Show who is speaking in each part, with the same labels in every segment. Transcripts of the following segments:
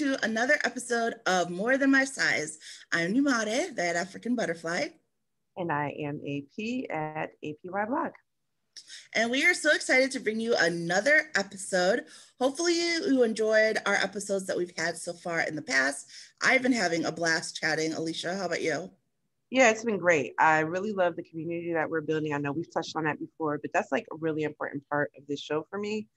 Speaker 1: to another episode of More Than My Size. I'm Numade, that African butterfly.
Speaker 2: And I am AP at APY Blog.
Speaker 1: And we are so excited to bring you another episode. Hopefully, you enjoyed our episodes that we've had so far in the past. I've been having a blast chatting. Alicia, how about you?
Speaker 2: Yeah, it's been great. I really love the community that we're building. I know we've touched on that before, but that's like a really important part of this show for me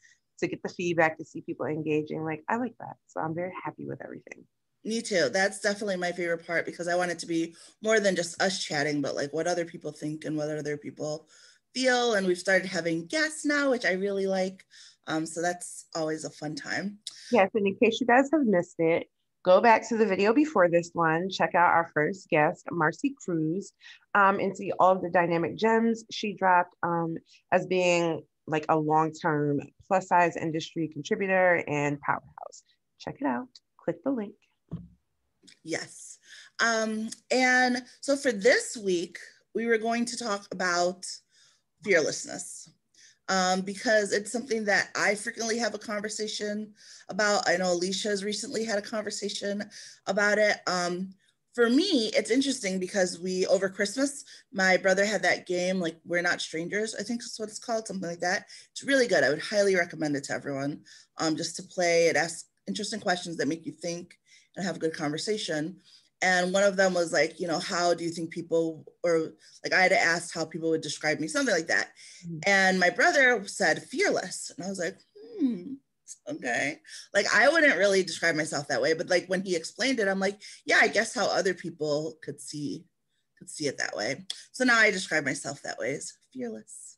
Speaker 2: to get the feedback, to see people engaging. Like, I like that. So I'm very happy with everything.
Speaker 1: Me too. That's definitely my favorite part because I want it to be more than just us chatting, but like what other people think and what other people feel. And we've started having guests now, which I really like. Um, so that's always a fun time.
Speaker 2: Yes. And in case you guys have missed it, go back to the video before this one, check out our first guest, Marcy Cruz, um, and see all of the dynamic gems she dropped um, as being like a long-term plus size industry contributor and powerhouse. Check it out. Click the link.
Speaker 1: Yes. Um, and so for this week, we were going to talk about fearlessness um, because it's something that I frequently have a conversation about. I know Alicia has recently had a conversation about it. Um, for me, it's interesting because we over Christmas, my brother had that game like We're Not Strangers. I think that's what it's called, something like that. It's really good. I would highly recommend it to everyone. Um, just to play it, ask interesting questions that make you think and have a good conversation. And one of them was like, you know, how do you think people, or like I had to ask how people would describe me, something like that. Mm-hmm. And my brother said fearless. And I was like, hmm, okay. Like i wouldn't really describe myself that way but like when he explained it i'm like yeah i guess how other people could see could see it that way. So now i describe myself that way as fearless.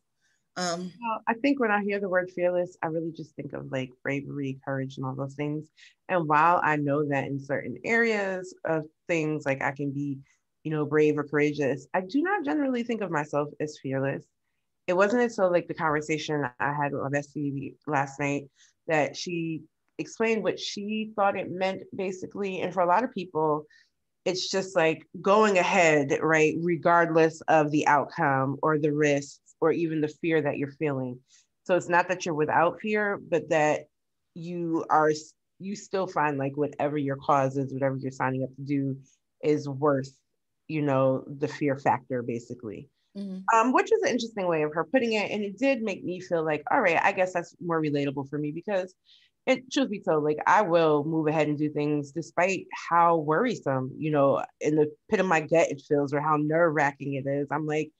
Speaker 1: Um
Speaker 2: well, i think when i hear the word fearless i really just think of like bravery courage and all those things. And while i know that in certain areas of things like i can be you know brave or courageous i do not generally think of myself as fearless it wasn't until like the conversation I had with my last night that she explained what she thought it meant basically. And for a lot of people, it's just like going ahead, right? Regardless of the outcome or the risks or even the fear that you're feeling. So it's not that you're without fear, but that you are, you still find like whatever your cause is, whatever you're signing up to do is worth, you know, the fear factor basically. Mm-hmm. Um, which was an interesting way of her putting it. And it did make me feel like, all right, I guess that's more relatable for me because it truth be told, like I will move ahead and do things despite how worrisome, you know, in the pit of my gut it feels or how nerve-wracking it is. I'm like,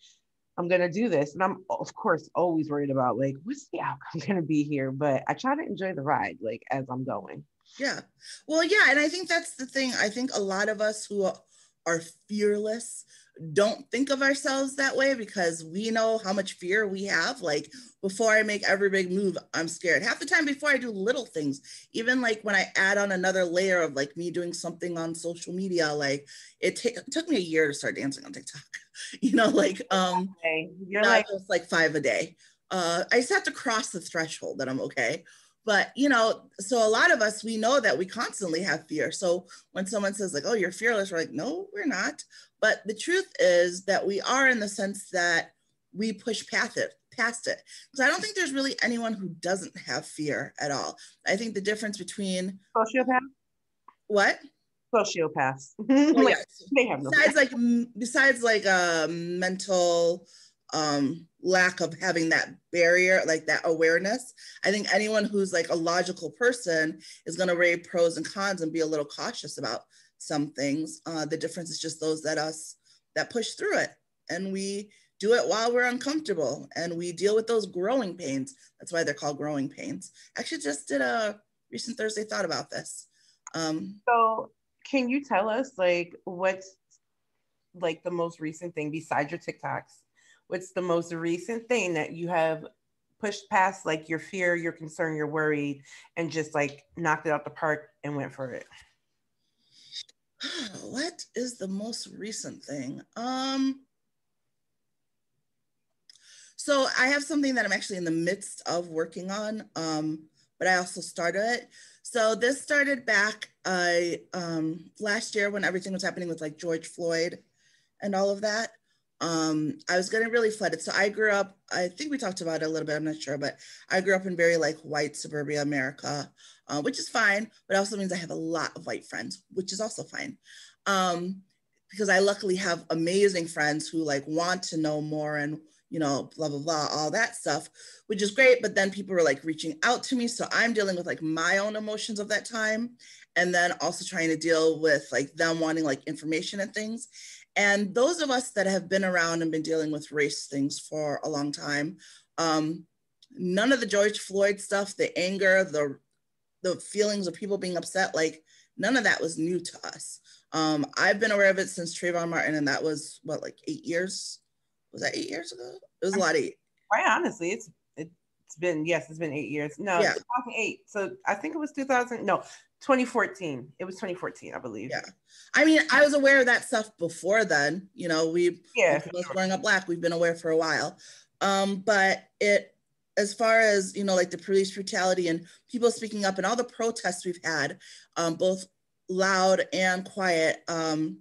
Speaker 2: I'm gonna do this. And I'm of course always worried about like what's the outcome gonna be here. But I try to enjoy the ride like as I'm going.
Speaker 1: Yeah. Well, yeah, and I think that's the thing. I think a lot of us who are fearless don't think of ourselves that way because we know how much fear we have. Like before I make every big move, I'm scared. Half the time before I do little things, even like when I add on another layer of like me doing something on social media, like it, t- it took me a year to start dancing on TikTok. you know, like um okay. you're like just like five a day. Uh I just have to cross the threshold that I'm okay but you know so a lot of us we know that we constantly have fear so when someone says like oh you're fearless we're like no we're not but the truth is that we are in the sense that we push past it past it. Because i don't think there's really anyone who doesn't have fear at all. I think the difference between
Speaker 2: sociopath
Speaker 1: what?
Speaker 2: Sociopaths. Well, like,
Speaker 1: yes. they have no besides like besides like a mental um, lack of having that barrier, like that awareness. I think anyone who's like a logical person is going to weigh pros and cons and be a little cautious about some things. Uh, the difference is just those that us that push through it, and we do it while we're uncomfortable, and we deal with those growing pains. That's why they're called growing pains. Actually, just did a recent Thursday thought about this. Um,
Speaker 2: so, can you tell us like what's like the most recent thing besides your TikToks what's the most recent thing that you have pushed past like your fear, your concern, your worry, and just like knocked it out the park and went for it?
Speaker 1: What is the most recent thing? Um, so I have something that I'm actually in the midst of working on, um, but I also started it. So this started back uh, um, last year when everything was happening with like George Floyd and all of that. um, I was getting really flooded. So I grew up, I think we talked about it a little bit, I'm not sure, but I grew up in very like white suburbia America, uh, which is fine, but also means I have a lot of white friends, which is also fine. Um, because I luckily have amazing friends who like want to know more and you know, blah, blah, blah, all that stuff, which is great. But then people were like reaching out to me. So I'm dealing with like my own emotions of that time. And then also trying to deal with like them wanting like information and things. And those of us that have been around and been dealing with race things for a long time, um, none of the George Floyd stuff, the anger, the the feelings of people being upset, like none of that was new to us. Um, I've been aware of it since Trayvon Martin, and that was what like eight years. Was that eight years ago? It was a lot of eight.
Speaker 2: Quite honestly, it's it's been yes, it's been eight years. No, yeah. 2008. So I think it was 2000. No, 2014. It was 2014, I believe.
Speaker 1: Yeah. I mean, I was aware of that stuff before then. You know, we
Speaker 2: yeah,
Speaker 1: was growing up black, we've been aware for a while. Um, but it as far as you know, like the police brutality and people speaking up and all the protests we've had, um, both loud and quiet. Um,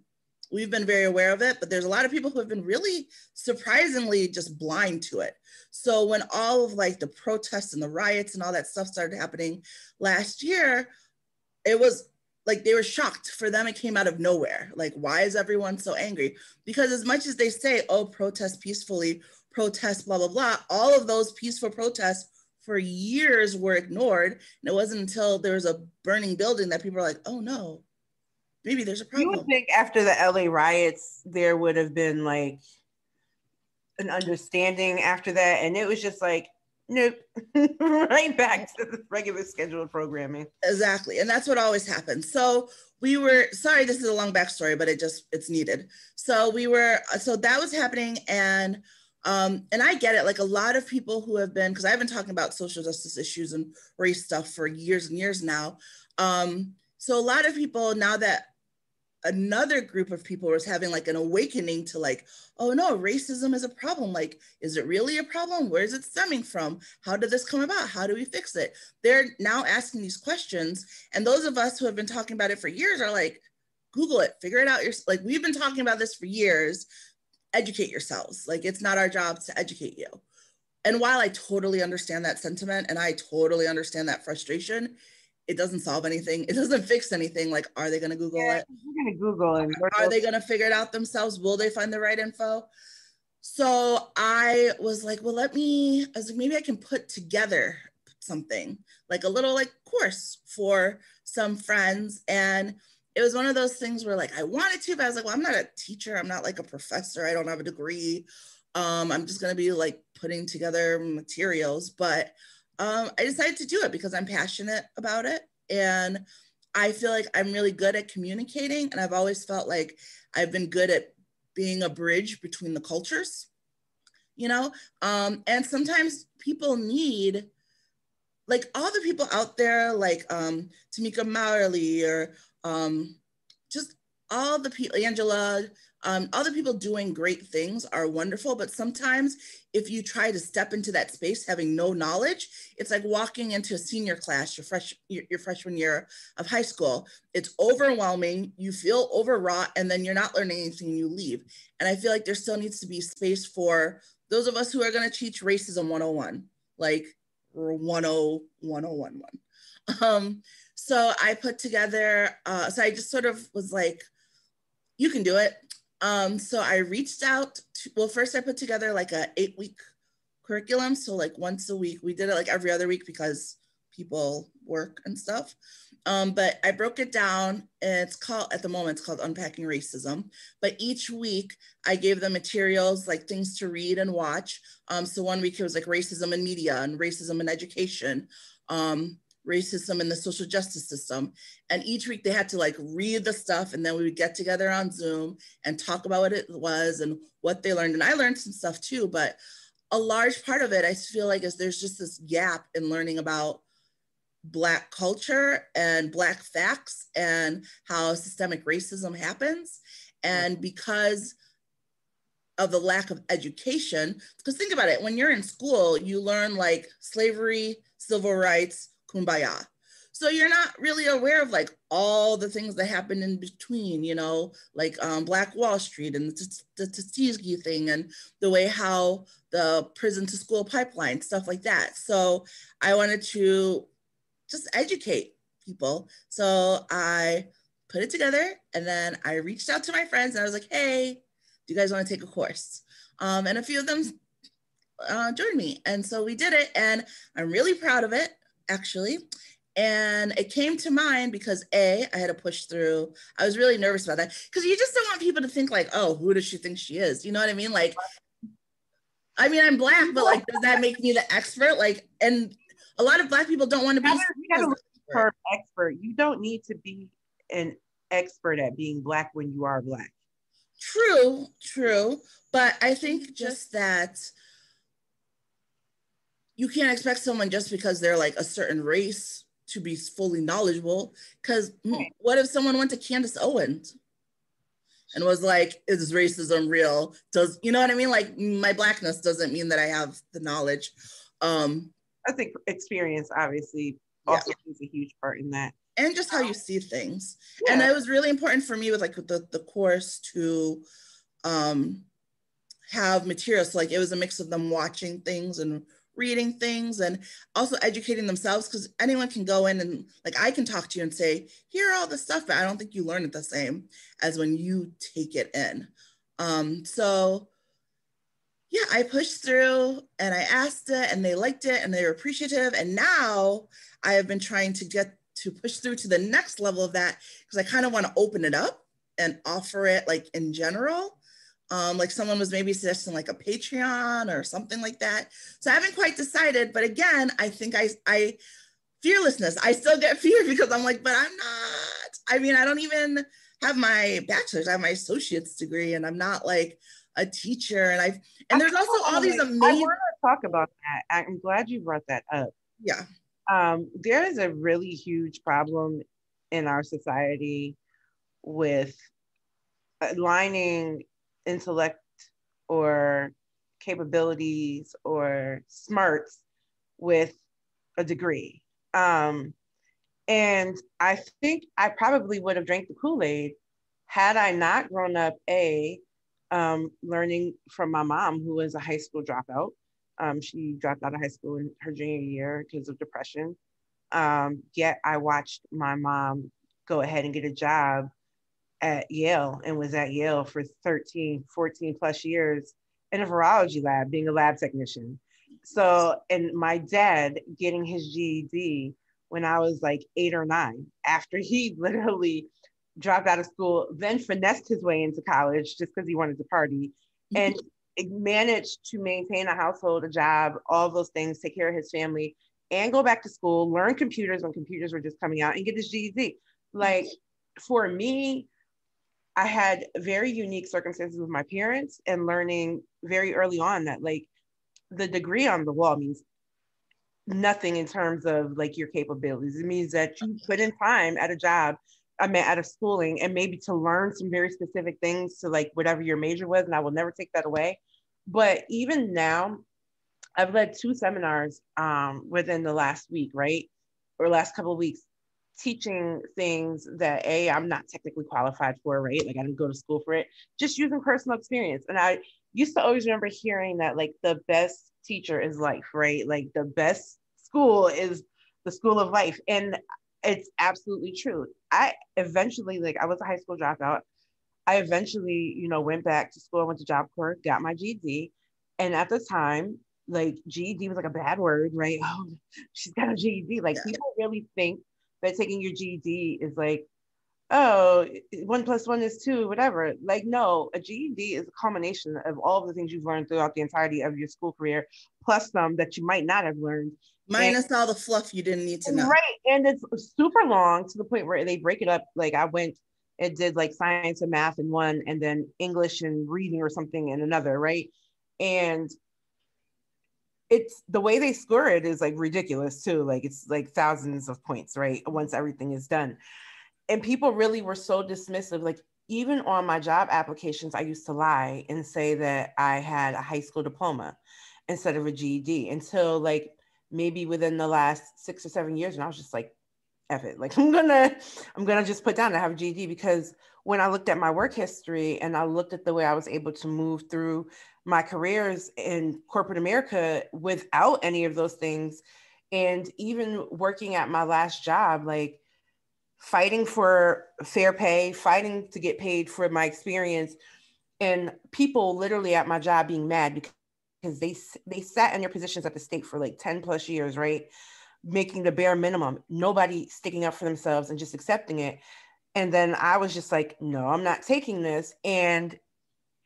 Speaker 1: we've been very aware of it, but there's a lot of people who have been really surprisingly just blind to it. So when all of like the protests and the riots and all that stuff started happening last year, it was like they were shocked for them it came out of nowhere like why is everyone so angry because as much as they say oh protest peacefully protest blah blah blah. All of those peaceful protests for years were ignored. And it wasn't until there was a burning building that people were like oh no maybe there's a problem
Speaker 2: you would think after the la riots there would have been like an understanding after that. And it was just like nope right back to the regular scheduled programming.
Speaker 1: Exactly. And that's what always happens. So we were sorry this is a long backstory but it just it's needed. So we were so that was happening. And um and i get it like a lot of people who have been because i've been talking about social justice issues and race stuff for years and years now. Um so a lot of people now that another group of people was having like an awakening to like oh no racism is a problem. Like is it really a problem? Where is it stemming from? How did this come about? How do we fix it? They're now asking these questions. And those of us who have been talking about it for years are like google it figure it out your like we've been talking about this for years educate yourselves like it's not our job to educate you and while i totally understand that sentiment and i totally understand that frustration it doesn't solve anything. It doesn't fix anything. Like, are they going to Google yeah, it?
Speaker 2: We're going to Google and
Speaker 1: are they going to figure it out themselves? Will they find the right info? So I was like, well, let me, I was like, maybe I can put together something like a little like course for some friends. And it was one of those things where like I wanted to, but I was like, well, I'm not a teacher. I'm not like a professor. I don't have a degree. Um, I'm just to be like putting together materials. But um, I decided to do it because I'm passionate about it. And I feel like I'm really good at communicating. And I've always felt like I've been good at being a bridge between the cultures, you know? Um, and sometimes people need, like all the people out there, like um, Tamika Mallory or um, just all the people, Angela, um, other people doing great things are wonderful, but sometimes if you try to step into that space having no knowledge, it's like walking into a senior class your fresh your, your freshman year of high school. It's overwhelming. You feel overwrought, and then you're not learning anything. And you leave. And I feel like there still needs to be space for those of us who are going to teach racism 101, like 10111. Um, so I put together. Uh, so I just sort of was like, you can do it um, so I reached out to, well, first I put together like a eight week curriculum. So like once a week, we did it like every other week because people work and stuff. Um, but I broke it down. and it's called, at the moment, it's called Unpacking Racism. But each week I gave them materials like things to read and watch. Um, so one week it was like racism in media and racism in education. Um, racism in the social justice system. And each week they had to like read the stuff and then we would get together on Zoom and talk about what it was and what they learned. And I learned some stuff too, but a large part of it, I feel like is there's just this gap in learning about Black culture and Black facts and how systemic racism happens. And mm-hmm. because of the lack of education, because think about it, when you're in school, you learn like slavery, civil rights, kumbaya. So you're not really aware of like all the things that happen in between, you know, like um, Black Wall Street and the, the Tuskegee thing and the way how the prison to school pipeline, stuff like that. So I wanted to just educate people. So I put it together and then I reached out to my friends and I was like, hey, do you guys want to take a course? Um, and a few of them uh, joined me. And so we did it and I'm really proud of it actually. And it came to mind because A, I had to push through. I was really nervous about that because you just don't want people to think like, oh, who does she think she is? You know what I mean? Like, I mean, I'm black, but like, does that make me the expert? Like, and a lot of black people don't want to be.
Speaker 2: You expert. expert. You don't need to be an expert at being black when you are black.
Speaker 1: True, true. But I think just that you can't expect someone just because they're like a certain race to be fully knowledgeable. Because what if someone went to Candace Owens and was like, "Is racism real?" Does you know what I mean? Like my blackness doesn't mean that I have the knowledge. Um,
Speaker 2: I think experience obviously also yeah. plays a huge part in that.
Speaker 1: And just how you see things. Yeah. And it was really important for me with like the, the course to um, have materials. So like it was a mix of them watching things and reading things and also educating themselves because anyone can go in and like I can talk to you and say, here are all the stuff, but I don't think you learn it the same as when you take it in. Um, so yeah, I pushed through and I asked it and they liked it and they were appreciative. And now I have been trying to get to push through to the next level of that because I kind of want to open it up and offer it like in general um, like someone was maybe suggesting like a Patreon or something like that. So I haven't quite decided, but again, I think I, I fearlessness, I still get fear because I'm like, but I'm not, I mean, I don't even have my bachelor's, I have my associate's degree and I'm not like a teacher. And I've, and there's also all these amazing. I
Speaker 2: want to talk about that. I'm glad you brought that up.
Speaker 1: Yeah.
Speaker 2: Um, there is a really huge problem in our society with aligning intellect or capabilities or smarts with a degree. Um, and I think I probably would have drank the Kool Aid had I not grown up, A, um, learning from my mom, who was a high school dropout. Um, she dropped out of high school in her junior year because of depression. Um, yet I watched my mom go ahead and get a job at Yale and was at Yale for 13, 14 plus years in a virology lab, being a lab technician. So, and my dad getting his GED when I was like eight or nine, after he literally dropped out of school, then finessed his way into college just because he wanted to party mm-hmm. and managed to maintain a household, a job, all those things, take care of his family, and go back to school, learn computers when computers were just coming out, and get his GED. Like for me, I had very unique circumstances with my parents and learning very early on that like the degree on the wall means nothing in terms of like your capabilities. It means that you put in time at a job, I mean at a schooling and maybe to learn some very specific things to like whatever your major was, and I will never take that away. But even now, I've led two seminars um, within the last week, right? Or last couple of weeks teaching things that a i'm not technically qualified for right? Like i didn't go to school for it. Just using personal experience. And i used to always remember hearing that like the best teacher is life right? Like the best school is the school of life. And it's absolutely true. I eventually like i was a high school dropout. I eventually you know went back to school. I went to job corps got my ged and at the time like GED was like a bad word, right? Oh, she's got a GED. Like yeah. people really think that taking your GED is like, oh, one plus one is two, whatever. Like, no, a GED is a culmination of all of the things you've learned throughout the entirety of your school career, plus some that you might not have learned.
Speaker 1: Minus and, all the fluff you didn't need to know.
Speaker 2: Right. And it's super long to the point where they break it up. Like, I went and did like science and math in one, and then English and reading or something in another, right? And it's the way they score it is like ridiculous too. Like it's like thousands of points, right? Once everything is done. And people really were so dismissive. Like even on my job applications, I used to lie and say that I had a high school diploma instead of a GED until like maybe within the last six or seven years. And I was just like, F it. Like I'm gonna, I'm gonna just put down I have a GED because when I looked at my work history and I looked at the way I was able to move through my careers in corporate America without any of those things, and even working at my last job, like fighting for fair pay, fighting to get paid for my experience, and people literally at my job being mad because they they sat in their positions at the state for like 10 plus years, right? Making the bare minimum, nobody sticking up for themselves and just accepting it. And then I was just like, no, I'm not taking this. And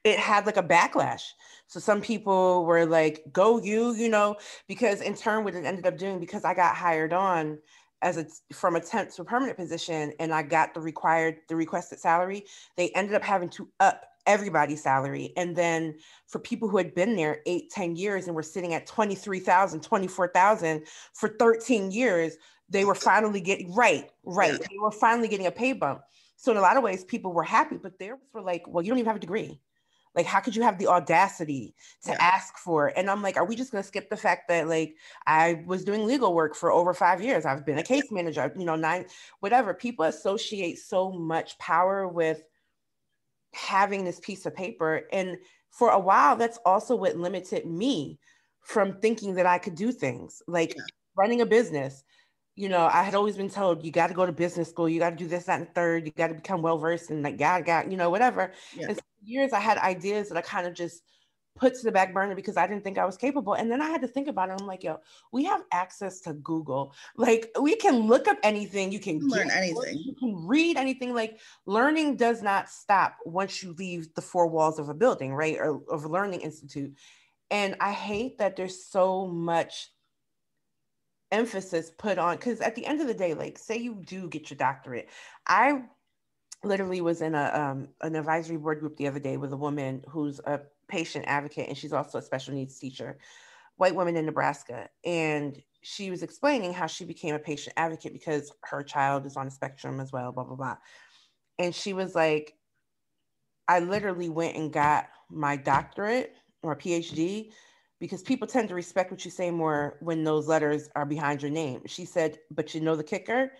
Speaker 2: it had like a backlash. So some people were like, go you, you know, because in turn, what it ended up doing, because I got hired on as a from a temp to a permanent position and I got the required the requested salary, they ended up having to up everybody's salary. And then for people who had been there eight, 10 years and were sitting at 23,000, 24,000 for 13 years, they were finally getting right, right. They were finally getting a pay bump. So in a lot of ways, people were happy, but they were like, well, you don't even have a degree. Like, how could you have the audacity to yeah. ask for it? And I'm like, are we just gonna skip the fact that like I was doing legal work for over five years? I've been a case manager, you know, nine, whatever. People associate so much power with having this piece of paper. And for a while, that's also what limited me from thinking that I could do things like yeah. running a business. You know, I had always been told you got to go to business school, you got to do this, that, and third, you got to become well versed and like, got, got, you know, whatever. Yeah. And for years, I had ideas that I kind of just put to the back burner because I didn't think I was capable. And then I had to think about it. I'm like, yo, we have access to Google. Like we can look up anything. You can
Speaker 1: learn anything.
Speaker 2: You can read anything. Like learning does not stop once you leave the four walls of a building, right? Or of a learning institute. And I hate that there's so much emphasis put on because at the end of the day, like say you do get your doctorate. I literally was in a um, an advisory board group the other day with a woman who's a patient advocate and she's also a special needs teacher, white woman in Nebraska. And she was explaining how she became a patient advocate because her child is on the spectrum as well, blah, blah, blah. And she was like, I literally went and got my doctorate or PhD because people tend to respect what you say more when those letters are behind your name. She said, but you know the kicker?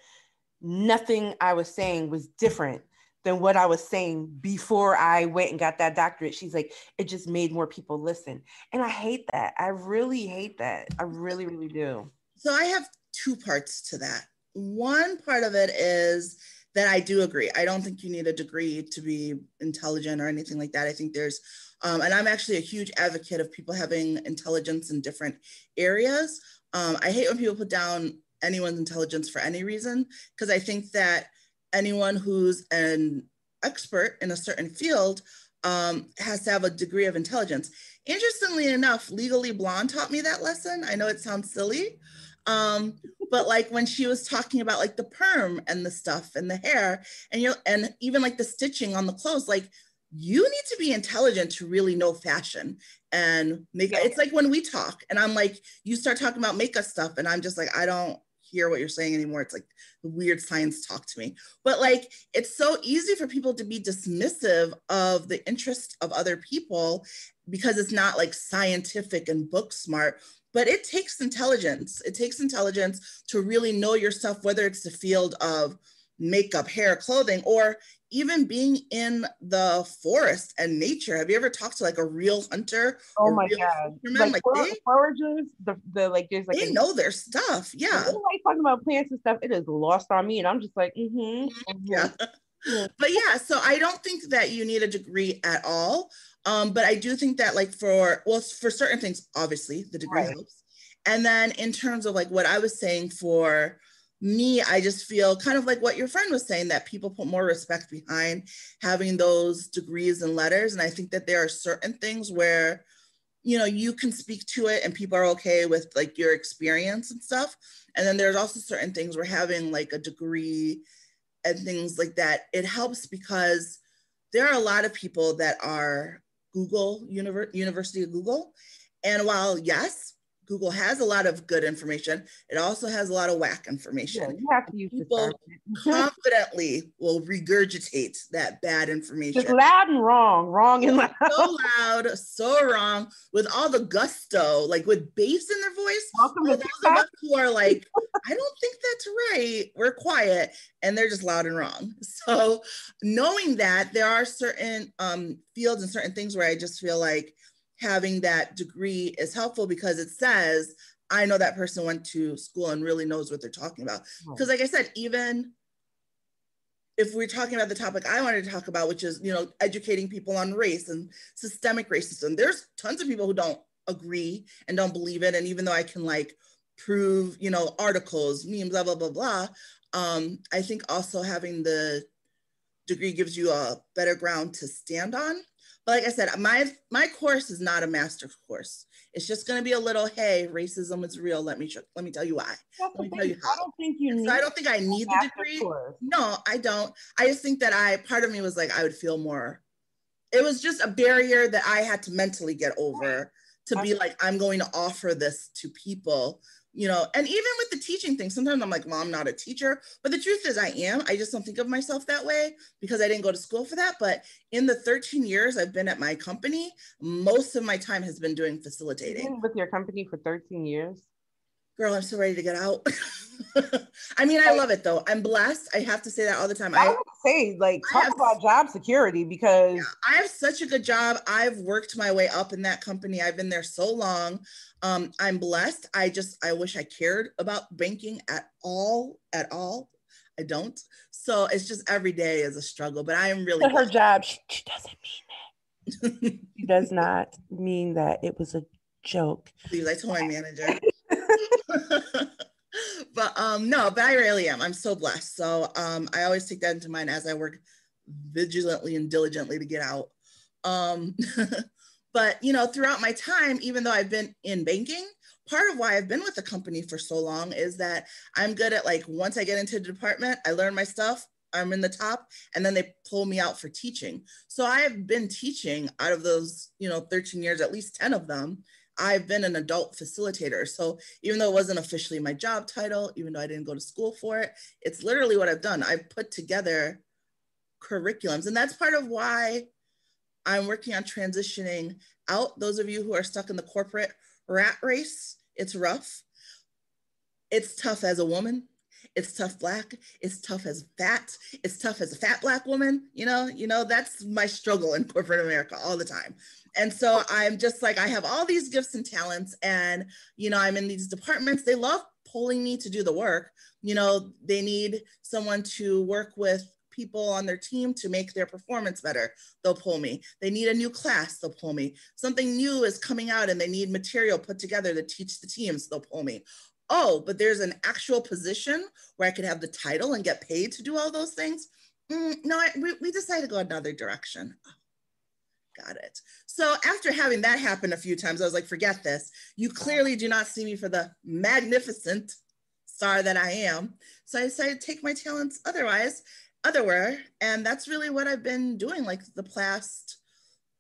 Speaker 2: Nothing I was saying was different than what I was saying before I went and got that doctorate. She's like, it just made more people listen. And I hate that. I really hate that. I really, really do.
Speaker 1: So I have two parts to that. One part of it is that I do agree. I don't think you need a degree to be intelligent or anything like that. I think there's, um, and I'm actually a huge advocate of people having intelligence in different areas. Um, I hate when people put down anyone's intelligence for any reason because I think that anyone who's an expert in a certain field um, has to have a degree of intelligence. Interestingly enough, Legally Blonde taught me that lesson. I know it sounds silly, um, but like when she was talking about like the perm and the stuff and the hair and you know, and even like the stitching on the clothes, like you need to be intelligent to really know fashion and make yeah. it's like when we talk and I'm like, you start talking about makeup stuff and I'm just like, I don't, hear what you're saying anymore. It's like the weird science talk to me. But like it's so easy for people to be dismissive of the interest of other people because it's not like scientific and book smart. But it takes intelligence. It takes intelligence to really know yourself, whether it's the field of makeup, hair, clothing, or even being in the forest and nature. Have you ever talked to like a real hunter?
Speaker 2: Oh my god! Like, like for- they, foragers, the, the like there's like
Speaker 1: they a, know their stuff. Yeah,
Speaker 2: like talking about plants and stuff. It is lost on me, and I'm just like, mm-hmm.
Speaker 1: mm-hmm. yeah. but yeah, so I don't think that you need a degree at all. Um, but I do think that like for well, for certain things, obviously the degree right. helps. And then in terms of like what I was saying for me, I just feel kind of like what your friend was saying that people put more respect behind having those degrees and letters. And I think that there are certain things where, you know, you can speak to it and people are okay with like your experience and stuff. And then there's also certain things where having like a degree and things like that, it helps because there are a lot of people that are Google, University of Google. And while, yes, Google has a lot of good information. It also has a lot of whack information. Yeah, you have to use People confidently will regurgitate that bad information.
Speaker 2: Just loud and wrong, wrong and loud.
Speaker 1: So loud, so wrong, with all the gusto, like with bass in their voice. Welcome to those of us who are like, I don't think that's right. We're quiet, and they're just loud and wrong. So knowing that there are certain um, fields and certain things where I just feel like having that degree is helpful because it says I know that person went to school and really knows what they're talking about. Because, like I said, even if we're talking about the topic I wanted to talk about, which is you know educating people on race and systemic racism, there's tons of people who don't agree and don't believe it. And even though I can like prove you know articles, memes, blah blah blah blah, um, I think also having the degree gives you a better ground to stand on but like I said, my my course is not a master course. It's just going to be a little, hey, racism is real. Let me show, let me tell you why. Let me tell you how. I don't think you. So I don't think I need the degree. Course. No, I don't. I just think that I part of me was like I would feel more. It was just a barrier that I had to mentally get over to be like I'm going to offer this to people you know, and even with the teaching thing, sometimes I'm like, well, I'm not a teacher. But the truth is, I am. I just don't think of myself that way because I didn't go to school for that. But in the 13 years I've been at my company, most of my time has been doing facilitating.
Speaker 2: with your company for 13 years?
Speaker 1: Girl, I'm so ready to get out. I mean, I love it though. I'm blessed. I have to say that all the time. I,
Speaker 2: I would say, like, talk have, about job security because yeah,
Speaker 1: I have such a good job. I've worked my way up in that company. I've been there so long. Um, I'm blessed. I just, I wish I cared about banking at all, at all. I don't. So it's just every day is a struggle, but I am really.
Speaker 2: her job, she, she doesn't mean that. she does not mean that it was a joke.
Speaker 1: Please, I told my manager. but um, no, but I really am. I'm so blessed. So um, I always take that into mind as I work vigilantly and diligently to get out. Um, but you know, throughout my time, even though I've been in banking, part of why I've been with the company for so long is that I'm good at like once I get into the department, I learn my stuff. I'm in the top, and then they pull me out for teaching. So I have been teaching out of those, you know, 13 years, at least 10 of them, I've been an adult facilitator. So even though it wasn't officially my job title, even though I didn't go to school for it, it's literally what I've done. I've put together curriculums. And that's part of why I'm working on transitioning out. Those of you who are stuck in the corporate rat race, it's rough. It's tough as a woman. It's tough black. It's tough as fat. It's tough as a fat black woman. You know, you know, that's my struggle in corporate America all the time. And so I'm just like, I have all these gifts and talents, and you know, I'm in these departments. They love pulling me to do the work. You know, they need someone to work with people on their team to make their performance better, they'll pull me. They need a new class, they'll pull me. Something new is coming out and they need material put together to teach the teams, they'll pull me. Oh, but there's an actual position where I could have the title and get paid to do all those things. Mm, no, I, we, we decided to go another direction. Got it. So after having that happen a few times, I was like, forget this. You clearly do not see me for the magnificent star that I am. So I decided to take my talents otherwise, otherwhere. And that's really what I've been doing like the past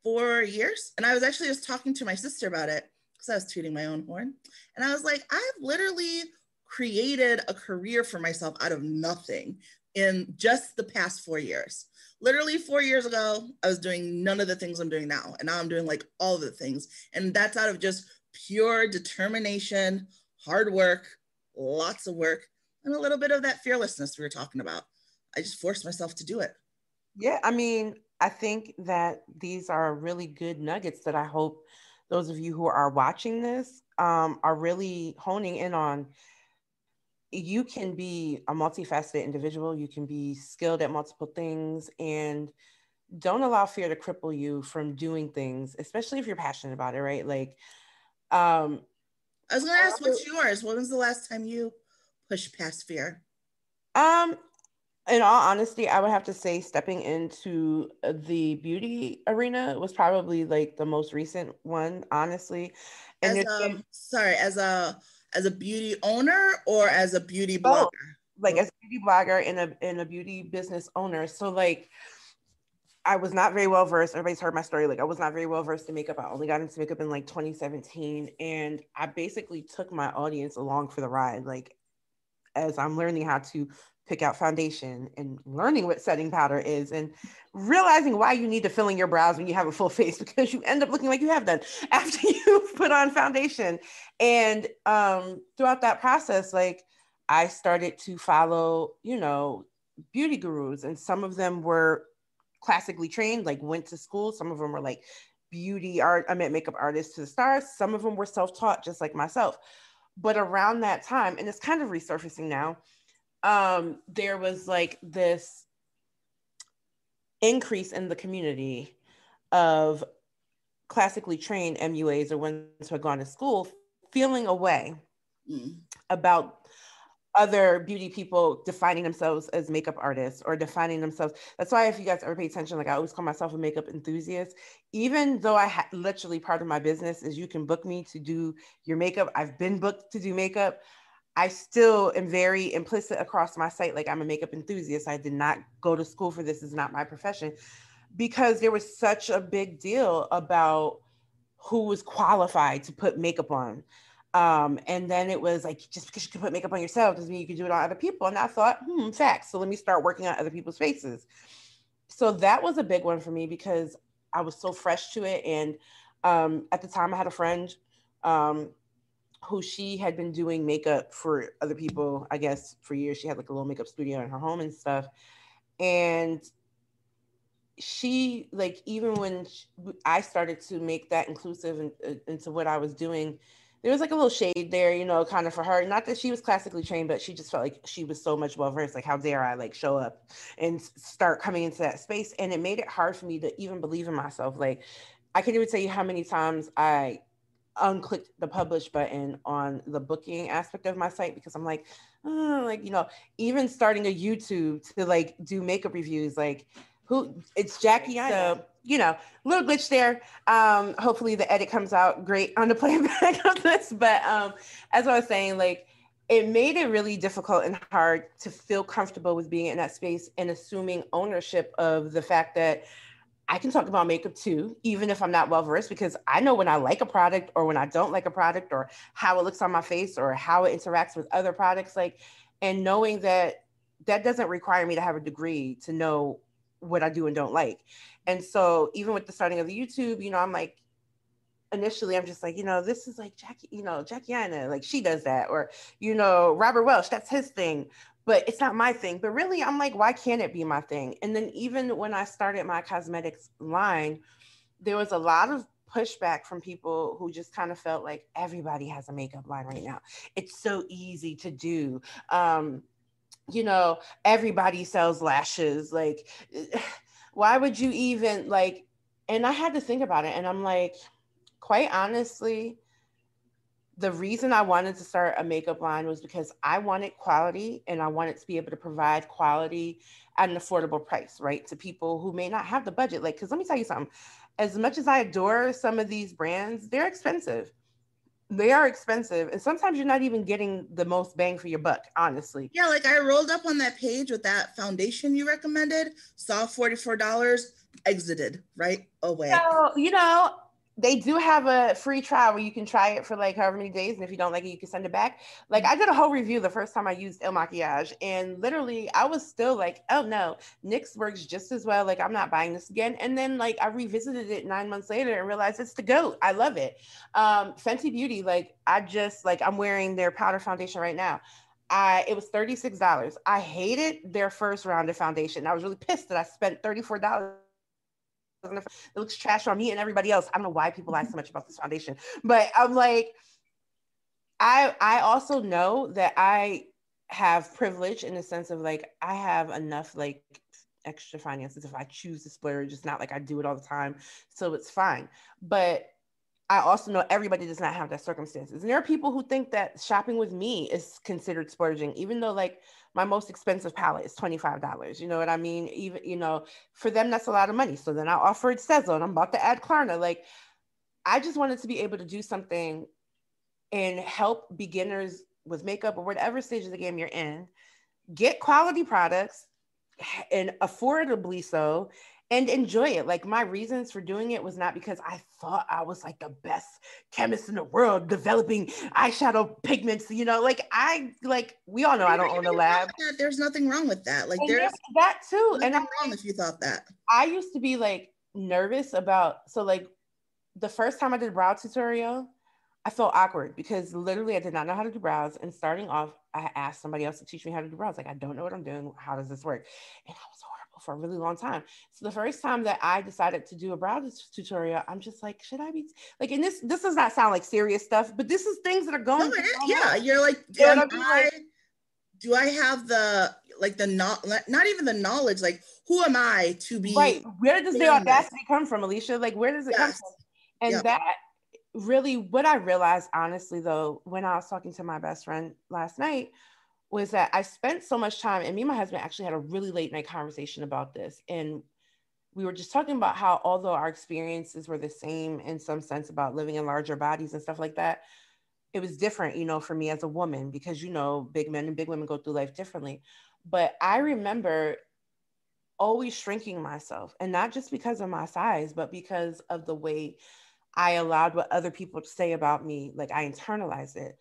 Speaker 1: four years. And I was actually just talking to my sister about it because I was tooting my own horn. And I was like, I've literally created a career for myself out of nothing in just the past four years literally four years ago, I was doing none of the things I'm doing now. And now I'm doing like all the things. And that's out of just pure determination, hard work, lots of work, and a little bit of that fearlessness we were talking about. I just forced myself to do it.
Speaker 2: Yeah, I mean, I think that these are really good nuggets that I hope those of you who are watching this um, are really honing in on you can be a multifaceted individual, you can be skilled at multiple things, and don't allow fear to cripple you from doing things, especially if you're passionate about it, right? Like, um,
Speaker 1: I was gonna ask, what's yours? When was the last time you pushed past fear?
Speaker 2: Um, in all honesty, I would have to say stepping into the beauty arena was probably like the most recent one, honestly. And
Speaker 1: as a, sorry, as a as a beauty owner or as a beauty blogger? Oh,
Speaker 2: like as a beauty blogger and a and a beauty business owner. So like I was not very well versed. Everybody's heard my story. Like I was not very well versed in makeup. I only got into makeup in like 2017. And I basically took my audience along for the ride. Like as I'm learning how to pick out foundation and learning what setting powder is and realizing why you need to fill in your brows when you have a full face because you end up looking like you have done after you put on foundation. And um, throughout that process, like I started to follow, you know, beauty gurus, and some of them were classically trained, like went to school. Some of them were like beauty art, I meant makeup artists to the stars. Some of them were self taught, just like myself. But around that time, and it's kind of resurfacing now, um, there was like this increase in the community of classically trained MUAs or ones who had gone to school feeling a way mm. about other beauty people defining themselves as makeup artists or defining themselves. That's why if you guys ever pay attention, like I always call myself a makeup enthusiast, even though I ha- literally part of my business is you can book me to do your makeup. I've been booked to do makeup. I still am very implicit across my site. Like I'm a makeup enthusiast. I did not go to school for this. Is not my profession because there was such a big deal about who was qualified to put makeup on. Um, and then it was like, just because you can put makeup on yourself doesn't mean you can do it on other people. And I thought, hmm, facts. So let me start working on other people's faces. So that was a big one for me because I was so fresh to it. And um, at the time, I had a friend um, who she had been doing makeup for other people, I guess, for years. She had like a little makeup studio in her home and stuff. And she, like, even when she, I started to make that inclusive in, into what I was doing, there was like a little shade there, you know, kind of for her. Not that she was classically trained, but she just felt like she was so much well versed. Like, how dare I like show up and start coming into that space? And it made it hard for me to even believe in myself. Like, I can't even tell you how many times I unclicked the publish button on the booking aspect of my site because I'm like, oh, like, you know, even starting a YouTube to like do makeup reviews, like who it's Jackie. So, you know, little glitch there. Um, hopefully the edit comes out great on the playback of this. But um, as I was saying, like it made it really difficult and hard to feel comfortable with being in that space and assuming ownership of the fact that I can talk about makeup too, even if I'm not well versed, because I know when I like a product or when I don't like a product or how it looks on my face or how it interacts with other products. Like, and knowing that that doesn't require me to have a degree to know what I do and don't like. And so, even with the starting of the YouTube, you know, I'm like, initially, I'm just like, you know, this is like Jackie, you know, Jackie Aina, like she does that, or, you know, Robert Welsh, that's his thing but it's not my thing. But really, I'm like, why can't it be my thing? And then even when I started my cosmetics line, there was a lot of pushback from people who just kind of felt like everybody has a makeup line right now. It's so easy to do. Um, you know, everybody sells lashes. Like, why would you even like? And I had to think about it, and I'm like, quite honestly, the reason I wanted to start a makeup line was because I wanted quality and I wanted to be able to provide quality at an affordable price, right? To people who may not have the budget. Like, because let me tell you something as much as I adore some of these brands, they're expensive. They are expensive. And sometimes you're not even getting the most bang for your buck, honestly.
Speaker 1: Yeah, like I rolled up on that page with that foundation you recommended, saw $44, exited right away.
Speaker 2: So, you know, they do have a free trial where you can try it for like however many days. And if you don't like it, you can send it back. Like I did a whole review the first time I used Il Makiage. And literally I was still like, oh no, NYX works just as well. Like I'm not buying this again. And then like I revisited it nine months later and realized it's the GOAT. I love it. Um, Fenty Beauty, like I just like I'm wearing their powder foundation right now. I it was $36. I hated their first round of foundation. I was really pissed that I spent $34 it looks trash on me and everybody else. I don't know why people lie so much about this foundation, but I'm like, I I also know that I have privilege in the sense of like I have enough like extra finances if I choose to splurge. It's not like I do it all the time, so it's fine. But I also know everybody does not have that circumstances. And there are people who think that shopping with me is considered splurging, even though like my most expensive palette is $25. You know what I mean? Even, you know, for them, that's a lot of money. So then I offered Sezzle and I'm about to add Klarna. Like, I just wanted to be able to do something and help beginners with makeup or whatever stage of the game you're in get quality products and affordably so and enjoy it. Like my reasons for doing it was not because I thought I was like the best chemist in the world developing eyeshadow pigments, you know, like I like we all know I don't own a lab.
Speaker 1: There's nothing wrong with that. Like there's
Speaker 2: that too. And
Speaker 1: I'm wrong if you thought that.
Speaker 2: I used to be like nervous about so like the first time I did brow tutorial, I felt awkward because literally I did not know how to do brows. And starting off, I asked somebody else to teach me how to do brows. Like, I don't know what I'm doing. How does this work? And I was horrible for a really long time. So the first time that I decided to do a brow tutorial, I'm just like, should I be like, and this this does not sound like serious stuff, but this is things that are going.
Speaker 1: No, yeah, you're like, you know I, like, do I have the like the not not even the knowledge? Like, who am I to be?
Speaker 2: Right. Where does the audacity come from, Alicia? Like, where does it yes. come from? And yep. that really what I realized honestly though when I was talking to my best friend last night was that I spent so much time and me and my husband actually had a really late night conversation about this and we were just talking about how although our experiences were the same in some sense about living in larger bodies and stuff like that it was different you know for me as a woman because you know big men and big women go through life differently but I remember always shrinking myself and not just because of my size but because of the way I allowed what other people say about me, like I internalized it.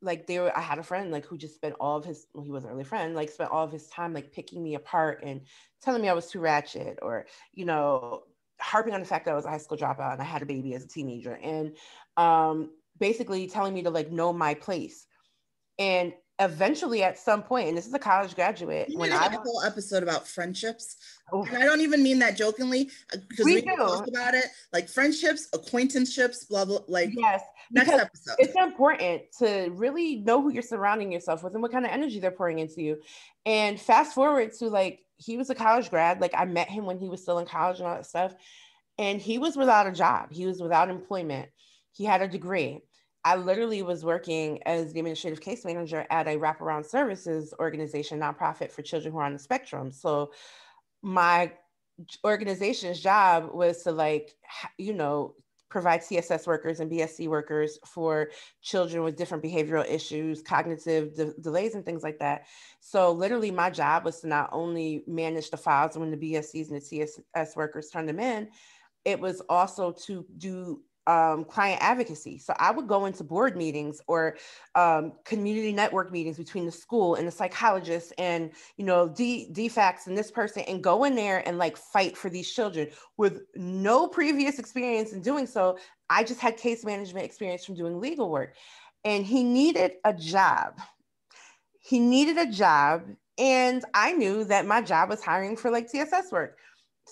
Speaker 2: Like they were, I had a friend like who just spent all of his, well, he wasn't really a friend, like spent all of his time like picking me apart and telling me I was too ratchet or, you know, harping on the fact that I was a high school dropout and I had a baby as a teenager and um, basically telling me to like know my place. And eventually at some point, and this is a college graduate.
Speaker 1: You when I a whole episode about friendships, oh. and I don't even mean that jokingly because uh, we, we talk about it, like friendships, acquaintanceships, blah blah. Like
Speaker 2: yes, next episode. It's important to really know who you're surrounding yourself with and what kind of energy they're pouring into you. And fast forward to like he was a college grad. Like I met him when he was still in college and all that stuff, and he was without a job. He was without employment. He had a degree I literally was working as the administrative case manager at a wraparound services organization, nonprofit for children who are on the spectrum. So my organization's job was to like, you know, provide TSS workers and BSC workers for children with different behavioral issues, cognitive de- delays, and things like that. So, literally, my job was to not only manage the files when the BSCs and the TSS workers turned them in, it was also to do um, client advocacy. So I would go into board meetings or um, community network meetings between the school and the psychologist and you know D- DFACS and this person and go in there and like fight for these children with no previous experience in doing so. I just had case management experience from doing legal work, and he needed a job. He needed a job, and I knew that my job was hiring for like TSS work.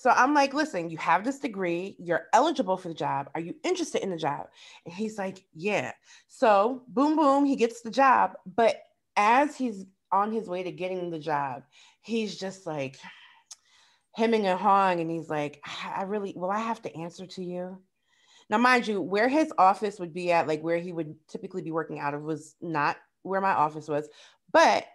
Speaker 2: So I'm like, listen, you have this degree, you're eligible for the job. Are you interested in the job? And he's like, yeah. So boom, boom, he gets the job. But as he's on his way to getting the job, he's just like hemming and hawing. And he's like, I really, will I have to answer to you? Now, mind you, where his office would be at, like where he would typically be working out of, was not where my office was. But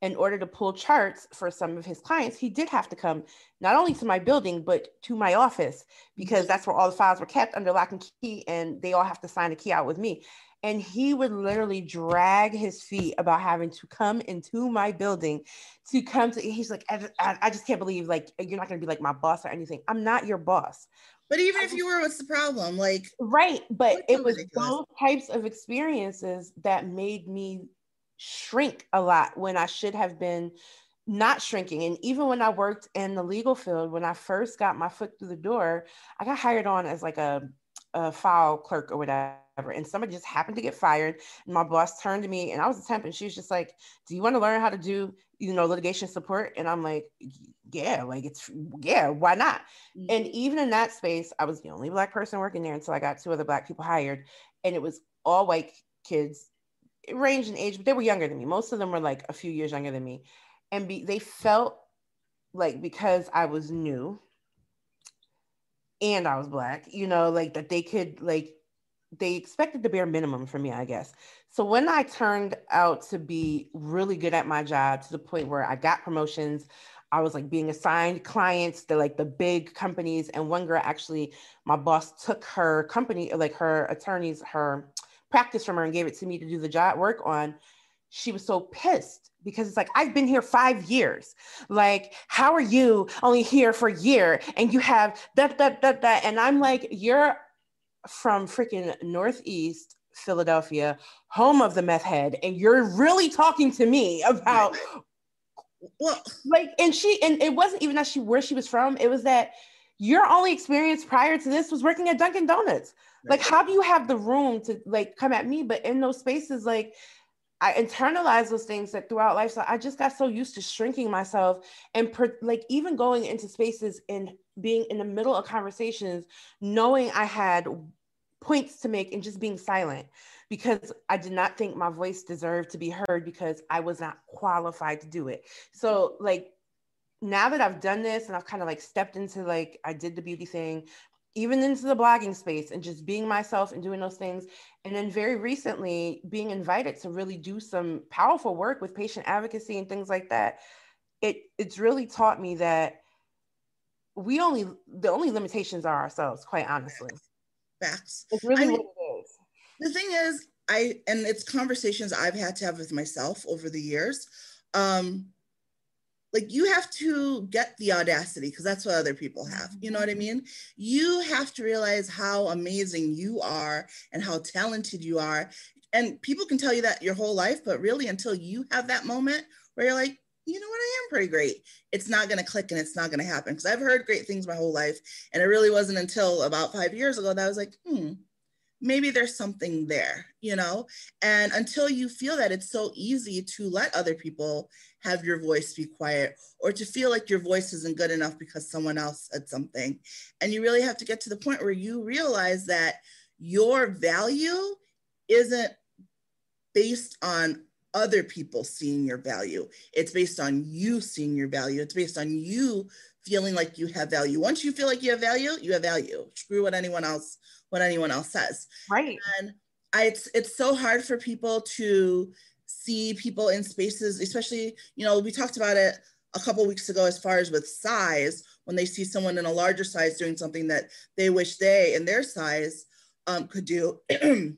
Speaker 2: in order to pull charts for some of his clients, he did have to come not only to my building, but to my office because that's where all the files were kept under lock and key, and they all have to sign a key out with me. And he would literally drag his feet about having to come into my building to come to. He's like, I, I just can't believe like you're not going to be like my boss or anything. I'm not your boss.
Speaker 1: But even if you were, what's the problem? Like,
Speaker 2: right. But it was ridiculous. those types of experiences that made me shrink a lot when I should have been not shrinking. And even when I worked in the legal field, when I first got my foot through the door, I got hired on as like a, a file clerk or whatever. And somebody just happened to get fired. And my boss turned to me and I was a temp and she was just like, Do you want to learn how to do, you know, litigation support? And I'm like, Yeah, like it's, yeah, why not? Mm-hmm. And even in that space, I was the only Black person working there until I got two other Black people hired. And it was all white kids ranged in age, but they were younger than me. Most of them were like a few years younger than me. And be, they felt like because I was new and I was black, you know, like that they could like they expected the bare minimum from me, I guess. So when I turned out to be really good at my job to the point where I got promotions, I was like being assigned clients to like the big companies. And one girl actually, my boss took her company, like her attorneys, her practice from her and gave it to me to do the job work on, she was so pissed because it's like I've been here five years. Like, how are you only here for a year and you have that that that that? And I'm like, you're from freaking Northeast Philadelphia, home of the meth head, and you're really talking to me about well, like, and she and it wasn't even that she where she was from. It was that your only experience prior to this was working at Dunkin' Donuts. Like, how do you have the room to like come at me? But in those spaces, like I internalized those things that throughout life. So I just got so used to shrinking myself and per, like even going into spaces and being in the middle of conversations, knowing I had points to make and just being silent because I did not think my voice deserved to be heard because I was not qualified to do it. So like now that I've done this and I've kind of like stepped into like I did the beauty thing, even into the blogging space and just being myself and doing those things. And then very recently being invited to really do some powerful work with patient advocacy and things like that. It it's really taught me that we only the only limitations are ourselves, quite honestly.
Speaker 1: Facts.
Speaker 2: It's really I mean, what it is.
Speaker 1: The thing is, I and it's conversations I've had to have with myself over the years. Um, like you have to get the audacity because that's what other people have you know what i mm-hmm. mean? You have to realize how amazing you are and how talented you are. And people can tell you that your whole life but really until you have that moment where you're like you know what? I am pretty great. It's not going to click and it's not going to happen because i've heard great things my whole life and it really wasn't until about five years ago that i was like hmm maybe there's something there, you know? And until you feel that, it's so easy to let other people have your voice be quiet or to feel like your voice isn't good enough because someone else said something. And you really have to get to the point where you realize that your value isn't based on other people seeing your value. It's based on you seeing your value. It's based on you feeling like you have value. Once you feel like you have value, you have value. Screw what anyone else what anyone else says.
Speaker 2: Right.
Speaker 1: And I, it's it's so hard for people to see people in spaces, especially you know we talked about it a couple weeks ago as far as with size when they see someone in a larger size doing something that they wish they in their size um, could do.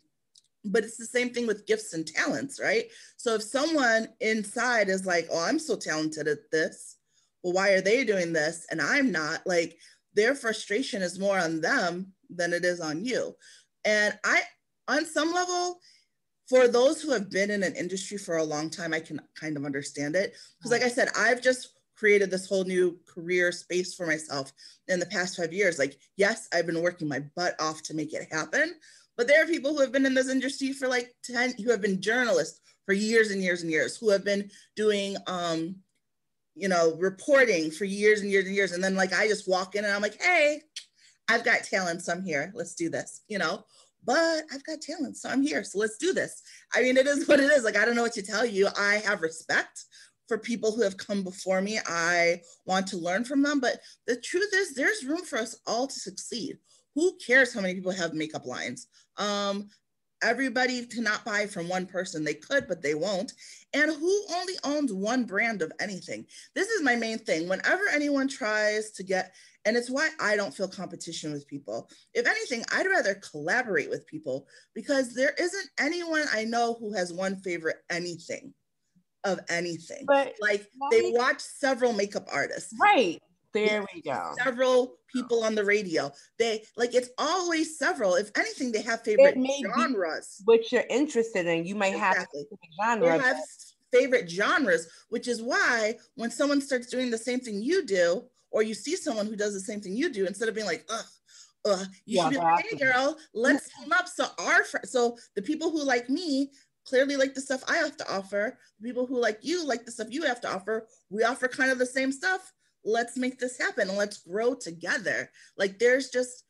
Speaker 1: but it's the same thing with gifts and talents, right? So if someone inside is like, oh, I'm so talented at this, well, why are they doing this and I'm not? Like their frustration is more on them than it is on you. And I, on some level, for those who have been in an industry for a long time, I can kind of understand it. Because, like I said, I've just created this whole new career space for myself in the past five years. Like, yes, I've been working my butt off to make it happen, but there are people who have been in this industry for like 10, who have been journalists for years and years and years, who have been doing, um, you know, reporting for years and years and years. And then, like, I just walk in and I'm like, hey, I've got talent, so I'm here. Let's do this, you know. But I've got talent, so I'm here. So let's do this. I mean, it is what it is. Like, I don't know what to tell you. I have respect for people who have come before me. I want to learn from them. But the truth is, there's room for us all to succeed. Who cares how many people have makeup lines? Um, everybody cannot buy from one person. They could, but they won't. And who only owns one brand of anything? This is my main thing. Whenever anyone tries to get and it's why I don't feel competition with people. If anything, I'd rather collaborate with people because there isn't anyone I know who has one favorite anything of anything.
Speaker 2: But
Speaker 1: like they watch several makeup artists.
Speaker 2: Right. There we go.
Speaker 1: Several people on the radio. They like it's always several. If anything, they have favorite genres.
Speaker 2: Which you're interested in. You might exactly.
Speaker 1: have genre. They have favorite genres, which is why when someone starts doing the same thing you do, or you see someone who does the same thing you do, instead of being like, ugh, uh, you yeah, should be like, hey girl, let's team up. So our fr- so the people who like me clearly like the stuff I have to offer. The people who like you like the stuff you have to offer. We offer kind of the same stuff. Let's make this happen and let's grow together. Like there's just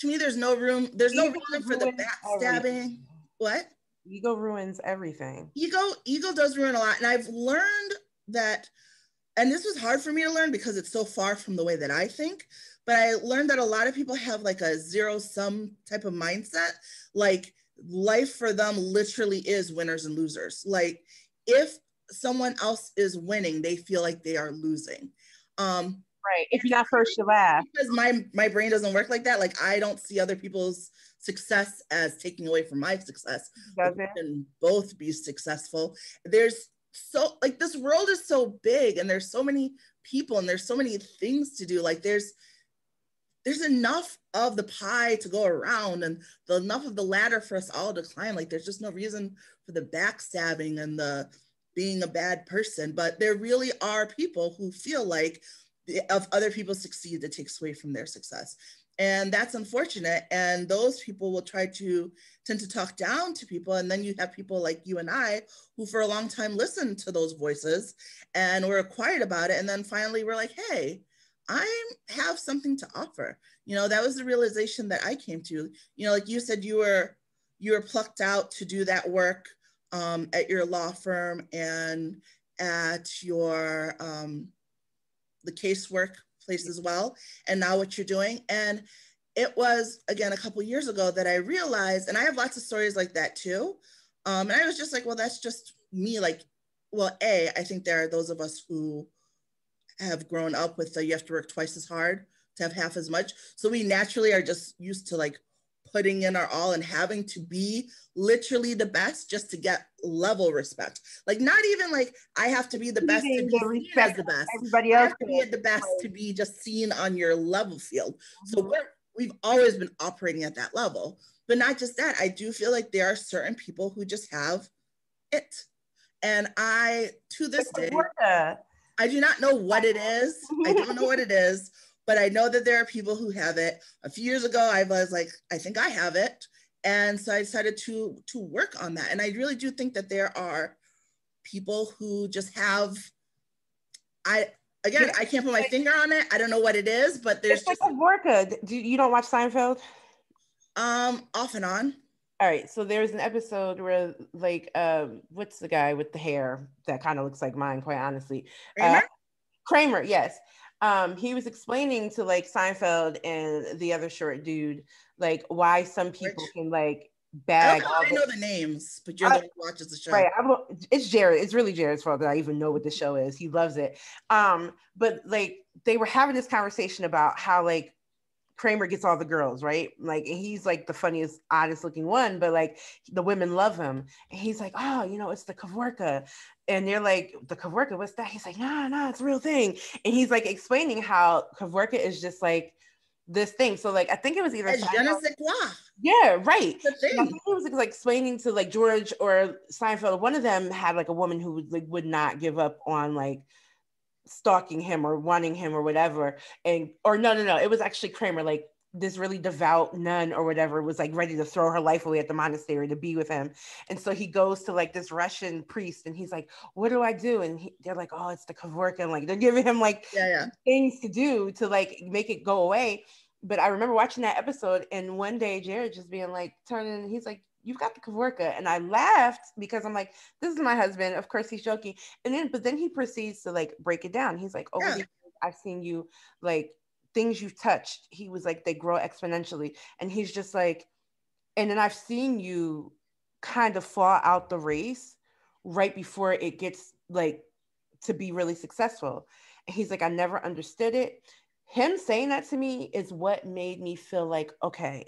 Speaker 1: to me, there's no room. There's ego no room for the backstabbing. Everything. What?
Speaker 2: Ego ruins everything.
Speaker 1: Ego, ego does ruin a lot, and I've learned that and this was hard for me to learn because it's so far from the way that I think. But I learned that a lot of people have like a zero sum type of mindset. Like life for them literally is winners and losers. Like if someone else is winning, they feel like they are losing. Um,
Speaker 2: right. If you're not first, you laugh.
Speaker 1: Because my my brain doesn't work like that. Like I don't see other people's success as taking away from my success. Can both be successful. There's so like this world is so big and there's so many people and there's so many things to do like there's there's enough of the pie to go around and the, enough of the ladder for us all to climb like there's just no reason for the backstabbing and the being a bad person but there really are people who feel like if other people succeed it takes away from their success. And that's unfortunate. And those people will try to tend to talk down to people. And then you have people like you and i who for a long time listened to those voices and were quiet about it. And then finally we're like hey i have something to offer. You know that was the realization that i came to. You know like you said you were you were plucked out to do that work um, at your law firm and at your um, the casework place as well and now what you're doing. And it was again a couple years ago that i realized and i have lots of stories like that too um, and i was just like well that's just me like well a i think there are those of us who have grown up with the you have to work twice as hard to have half as much. So we naturally are just used to like putting in our all and having to be literally the best just to get level respect. Like not even like I have to be the best to be seen as the best. Everybody else to be at the best to be just seen on your level field. So mm-hmm. we're we've always been operating at that level. But not just that, I do feel like there are certain people who just have it. And I to this day I do not know what it is. I don't know what it is but I know that there are people who have it. A few years ago, I was like, I think I have it. And so I decided to, to work on that. And I really do think that there are people who just have, I, again, I can't put my finger on it. I don't know what it is, but there's
Speaker 2: it's just like Vorka. Do you don't watch Seinfeld?
Speaker 1: Um, off and on.
Speaker 2: All right, so there's an episode where, like, um, what's the guy with the hair that kind of looks like mine, quite honestly? Kramer. Uh, Kramer, yes um, he was explaining to like Seinfeld and the other short dude, like why some people Rich. can like bag.
Speaker 1: I, I know the names, but you're I, the one who watches the show.
Speaker 2: Right. I'm, it's Jared. It's really Jared's fault that I even know what the show is. He loves it. Um, but like they were having this conversation about how like Kramer gets all the girls, right? Like, and he's like the funniest, oddest looking one, but like the women love him. And he's like, oh, you know, it's the Kavorka. And they're like, the Kavorka, what's that? He's like, nah, nah, it's a real thing. And he's like explaining how Kavorka is just like this thing. So like, I think it was either Yeah, right. I think he was like explaining to like George or Seinfeld. One of them had like a woman who would like would not give up on like stalking him or wanting him or whatever. And or no, no, no, it was actually Kramer, like this really devout nun or whatever was like ready to throw her life away at the monastery to be with him. And so he goes to like this Russian priest and he's like, what do I do? And he, they're like, oh, it's the Kavorka. And like, they're giving him like yeah, yeah. things to do to like make it go away. But I remember watching that episode and one day Jared just being like, turning, he's like, you've got the Kavorka. And I laughed because I'm like, this is my husband. Of course he's joking. And then, but then he proceeds to like break it down. He's like, oh, yeah. I've seen you like things you've touched. He was like, they grow exponentially. And he's just like, and then I've seen you kind of fall out the race right before it gets like to be really successful. And he's like, I never understood it. Him saying that to me is what made me feel like, okay,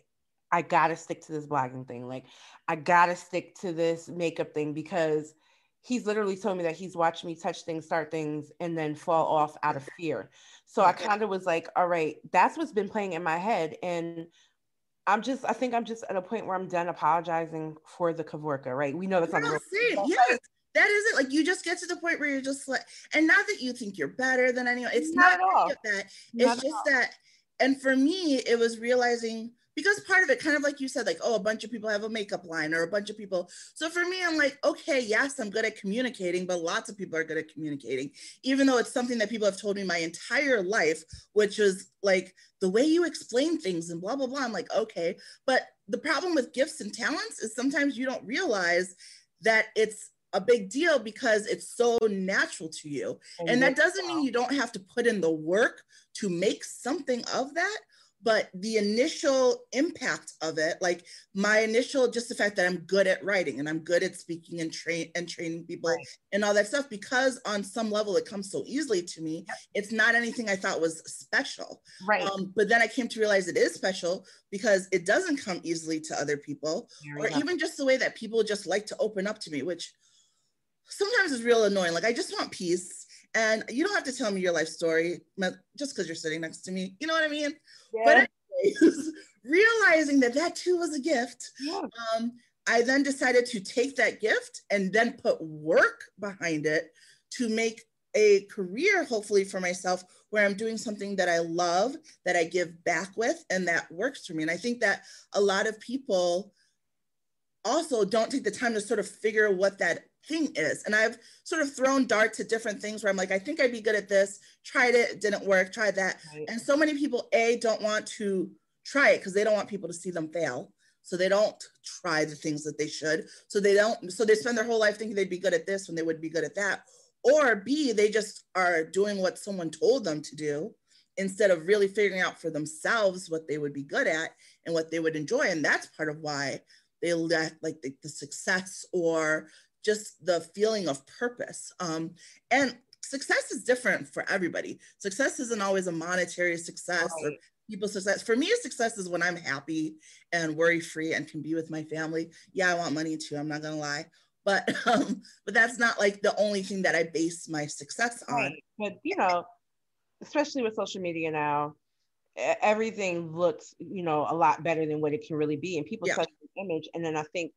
Speaker 2: I gotta stick to this blogging thing. Like, I gotta stick to this makeup thing because he's literally told me that he's watched me touch things, start things, and then fall off out of fear. So I kind of was like, all right, that's what's been playing in my head. And I'm just, I think I'm just at a point where I'm done apologizing for the Kavorka, right? We know that's not
Speaker 1: the real. Yes. That isn't like you just get to the point where you're just like, and not that you think you're better than anyone. It's not, not that. It's not just that. And for me, it was realizing because part of it kind of like you said like oh a bunch of people have a makeup line or a bunch of people. So for me i'm like okay yes i'm good at communicating but lots of people are good at communicating even though it's something that people have told me my entire life which is like the way you explain things and blah blah blah. I'm like okay. But the problem with gifts and talents is sometimes you don't realize that it's a big deal because it's so natural to you. And that oh, doesn't mean you don't have to put in the work to make something of that, but the initial impact of it like my initial just the fact that i'm good at writing and i'm good at speaking and train and training people right. and all that stuff because on some level it comes so easily to me yep. it's not anything i thought was special
Speaker 2: right
Speaker 1: um, but then i came to realize it is special because it doesn't come easily to other people or even just the way that people just like to open up to me which sometimes is real annoying. Like I just want peace. And you don't have to tell me your life story just because you're sitting next to me. You know what I mean? Yeah. But anyways, realizing that that too was a gift, yeah. um, I then decided to take that gift and then put work behind it to make a career, hopefully, for myself where I'm doing something that I love, that I give back with, and that works for me. And I think that a lot of people also don't take the time to sort of figure what that thing is. And I've sort of thrown darts at different things where I'm like, I think I'd be good at this, tried it, didn't work, tried that. Right. And so many people, A, don't want to try it because they don't want people to see them fail. So they don't try the things that they should. So they don't, so they spend their whole life thinking they'd be good at this when they would be good at that. Or B, they just are doing what someone told them to do instead of really figuring out for themselves what they would be good at and what they would enjoy. And that's part of why they let like the, the success or just the feeling of purpose. Um, and success is different for everybody. Success isn't always a monetary success right. or people's success. For me, success is when I'm happy and worry free and can be with my family. Yeah, I want money too. I'm not gonna lie but um, but that's not like the only thing that I base my success on. Right.
Speaker 2: But you know, especially with social media now, everything looks you know a lot better than what it can really be, and people yeah. touch the image. And then I think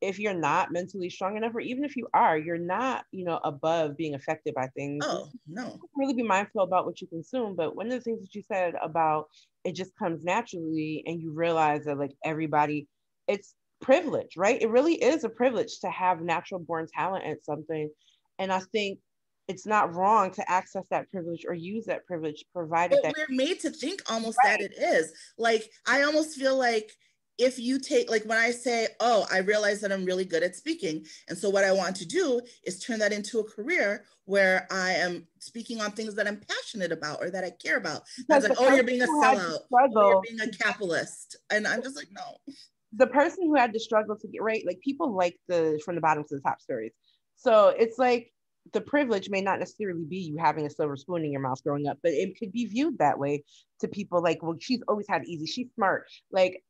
Speaker 2: if you're not mentally strong enough, or even if you are, you're not you know above being affected by things.
Speaker 1: Oh no,
Speaker 2: really be mindful about what you consume. But one of the things that you said about it just comes naturally, and you realize that like everybody, it's privilege, right? It really is a privilege to have natural born talent at something. And I think it's not wrong to access that privilege or use that privilege provided
Speaker 1: but
Speaker 2: that
Speaker 1: we're made to think almost right. that it is like i almost feel like if you take like when i say oh i realize that i'm really good at speaking and so what i want to do is turn that into a career where i am speaking on things that i'm passionate about or that i care about. I was like oh you're being a sellout. Oh, you're being a capitalist. And i'm just like no.
Speaker 2: The person who had to struggle to get right, like people like the from the bottom to the top stories. So it's like the privilege may not necessarily be you having a silver spoon in your mouth growing up, but it could be viewed that way to people like, well, she's always had easy, she's smart. Like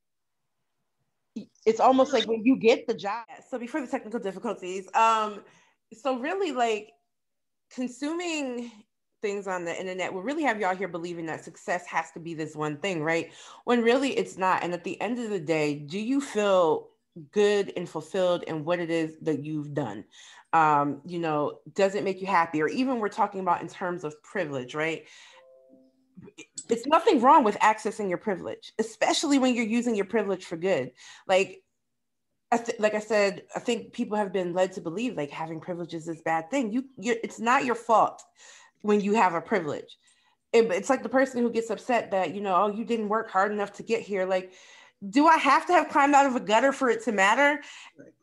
Speaker 2: it's almost like when you get the job. So before the technical difficulties, um, so really like consuming things on the internet will really have y'all here believing that success has to be this one thing, right? When really it's not. And at the end of the day, do you feel good and fulfilled in what it is that you've done? Um, you know, does it make you happy? Or even we're talking about in terms of privilege, right? It's nothing wrong with accessing your privilege, especially when you're using your privilege for good. Like I th- like I said, I think people have been led to believe like having privileges is bad thing. You, you, it's not your fault when you have a privilege. It, it's like the person who gets upset that, you know, oh, you didn't work hard enough to get here. Like, do I have to have climbed out of a gutter for it to matter?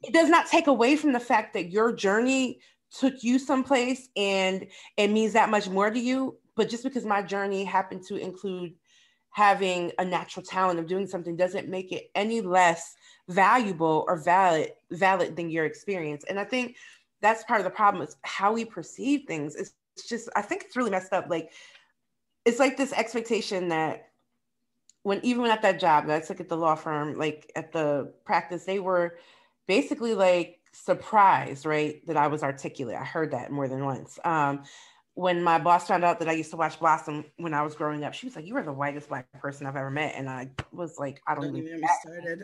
Speaker 2: It does not take away from the fact that your journey took you someplace and it means that much more to you. But just because my journey happened to include having a natural talent of doing something doesn't make it any less valuable or valid valid than your experience. And I think that's part of the problem is how we perceive things. Is it's just I think it's really messed up. Like it's like this expectation that when even when at that job that I took at the law firm, like at the practice, they were basically like surprised, right, that I was articulate. I heard that more than once. Um, when my boss found out that I used to watch Blossom when I was growing up, she was like, "You are the whitest black person I've ever met," and I was like, "I don't, even started."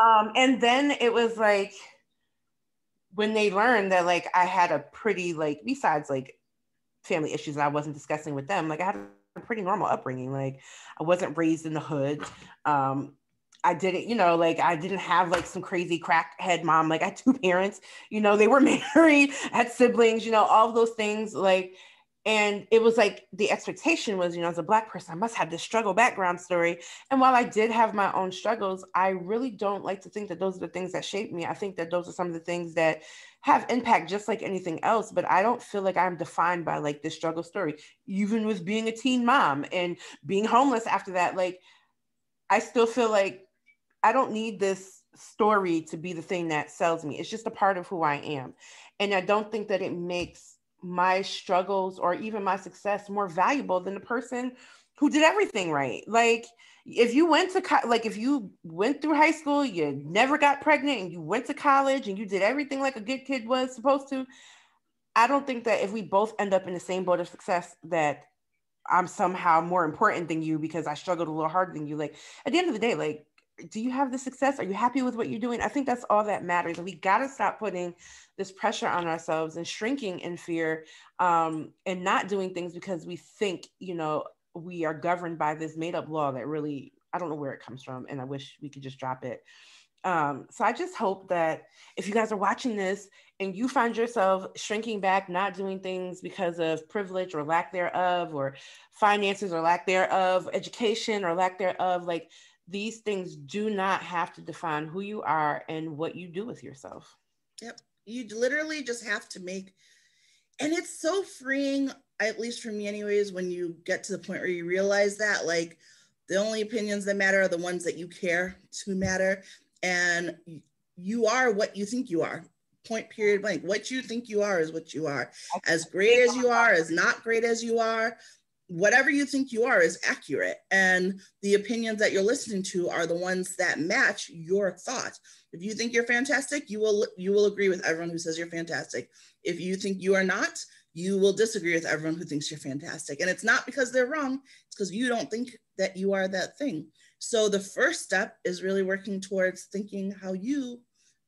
Speaker 2: Um, and then it was like when they learned that like I had a pretty like besides like family issues that I wasn't discussing with them. Like I had a pretty normal upbringing. Like I wasn't raised in the hood. Um, I didn't, you know, like I didn't have like some crazy crackhead mom. Like I had two parents, you know, they were married, had siblings, you know, all of those things. Like and it was like the expectation was you know as a black person i must have this struggle background story. And while i did have my own struggles i really don't like to think that those are the things that shaped me. I think that those are some of the things that have impact just like anything else but i don't feel like i'm defined by like this struggle story. Even with being a teen mom and being homeless after that like i still feel like i don't need this story to be the thing that sells me. It's just a part of who i am. And i don't think that it makes my struggles or even my success more valuable than the person who did everything right. Like if you went to co- like if you went through high school, you never got pregnant and you went to college and you did everything like a good kid was supposed to, I don't think that if we both end up in the same boat of success, that I'm somehow more important than you because I struggled a little harder than you. Like at the end of the day, like, do you have the success? Are you happy with what you're doing? I think that's all that matters. And we got to stop putting this pressure on ourselves and shrinking in fear um, and not doing things because we think, you know, we are governed by this made up law that really, I don't know where it comes from. And I wish we could just drop it. Um, so I just hope that if you guys are watching this and you find yourself shrinking back, not doing things because of privilege or lack thereof, or finances or lack thereof, education or lack thereof, like these things do not have to define who you are and what you do with yourself.
Speaker 1: Yep. You literally just have to make, and it's so freeing, at least for me, anyways, when you get to the point where you realize that, like, the only opinions that matter are the ones that you care to matter. And you are what you think you are point period blank. What you think you are is what you are. As great as you are, as not great as you are, whatever you think you are is accurate. And the opinions that you're listening to are the ones that match your thoughts. If you think you're fantastic, you will you will agree with everyone who says you're fantastic. If you think you are not, you will disagree with everyone who thinks you're fantastic. And it's not because they're wrong, it's because you don't think that you are that thing. So the first step is really working towards thinking how you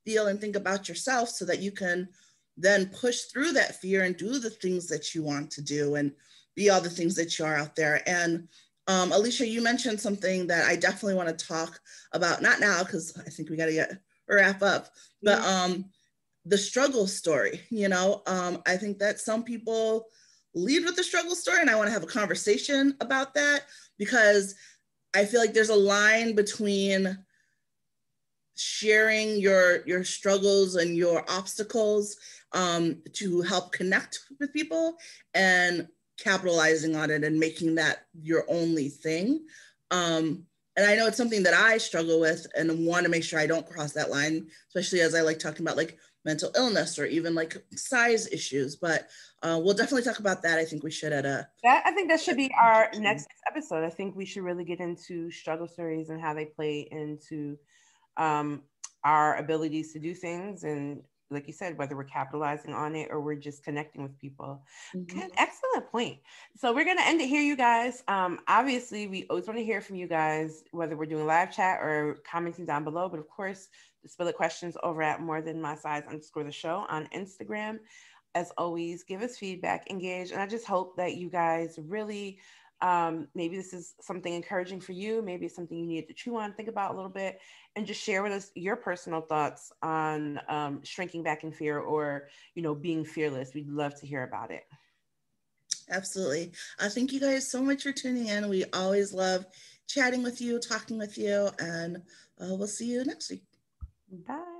Speaker 1: feel and think about yourself so that you can then push through that fear and do the things that you want to do and be all the things that you are out there. And um, Alicia, you mentioned something that I definitely want to talk about, not now, because I think we got to get wrap up, but um, the struggle story. You know, um, I think that some people lead with the struggle story, and I want to have a conversation about that because I feel like there's a line between sharing your your struggles and your obstacles um, to help connect with people and capitalizing on it and making that your only thing. Um, and i know it's something that i struggle with and want to make sure i don't cross that line especially as i like talking about like mental illness or even like size issues but uh, we'll definitely talk about that. I think we should at a
Speaker 2: that i think that should be our next episode. I think we should really get into struggle stories and how they play into um, our abilities to do things and like you said, whether we're capitalizing on it or we're just connecting with people. Mm-hmm. Good, excellent point. So we're gonna end it here, you guys. Um, obviously, we always want to hear from you guys, whether we're doing live chat or commenting down below. But of course, the spill it questions over at more than my size underscore the show on Instagram. As always, give us feedback, engage, and I just hope that you guys really um, maybe this is something encouraging for you. Maybe it's something you need to chew on, think about a little bit, and just share with us your personal thoughts on um, shrinking back in fear or, you know, being fearless. We'd love to hear about it.
Speaker 1: Absolutely. Uh, thank you guys so much for tuning in. We always love chatting with you, talking with you, and uh, we'll see you next week.
Speaker 2: Bye.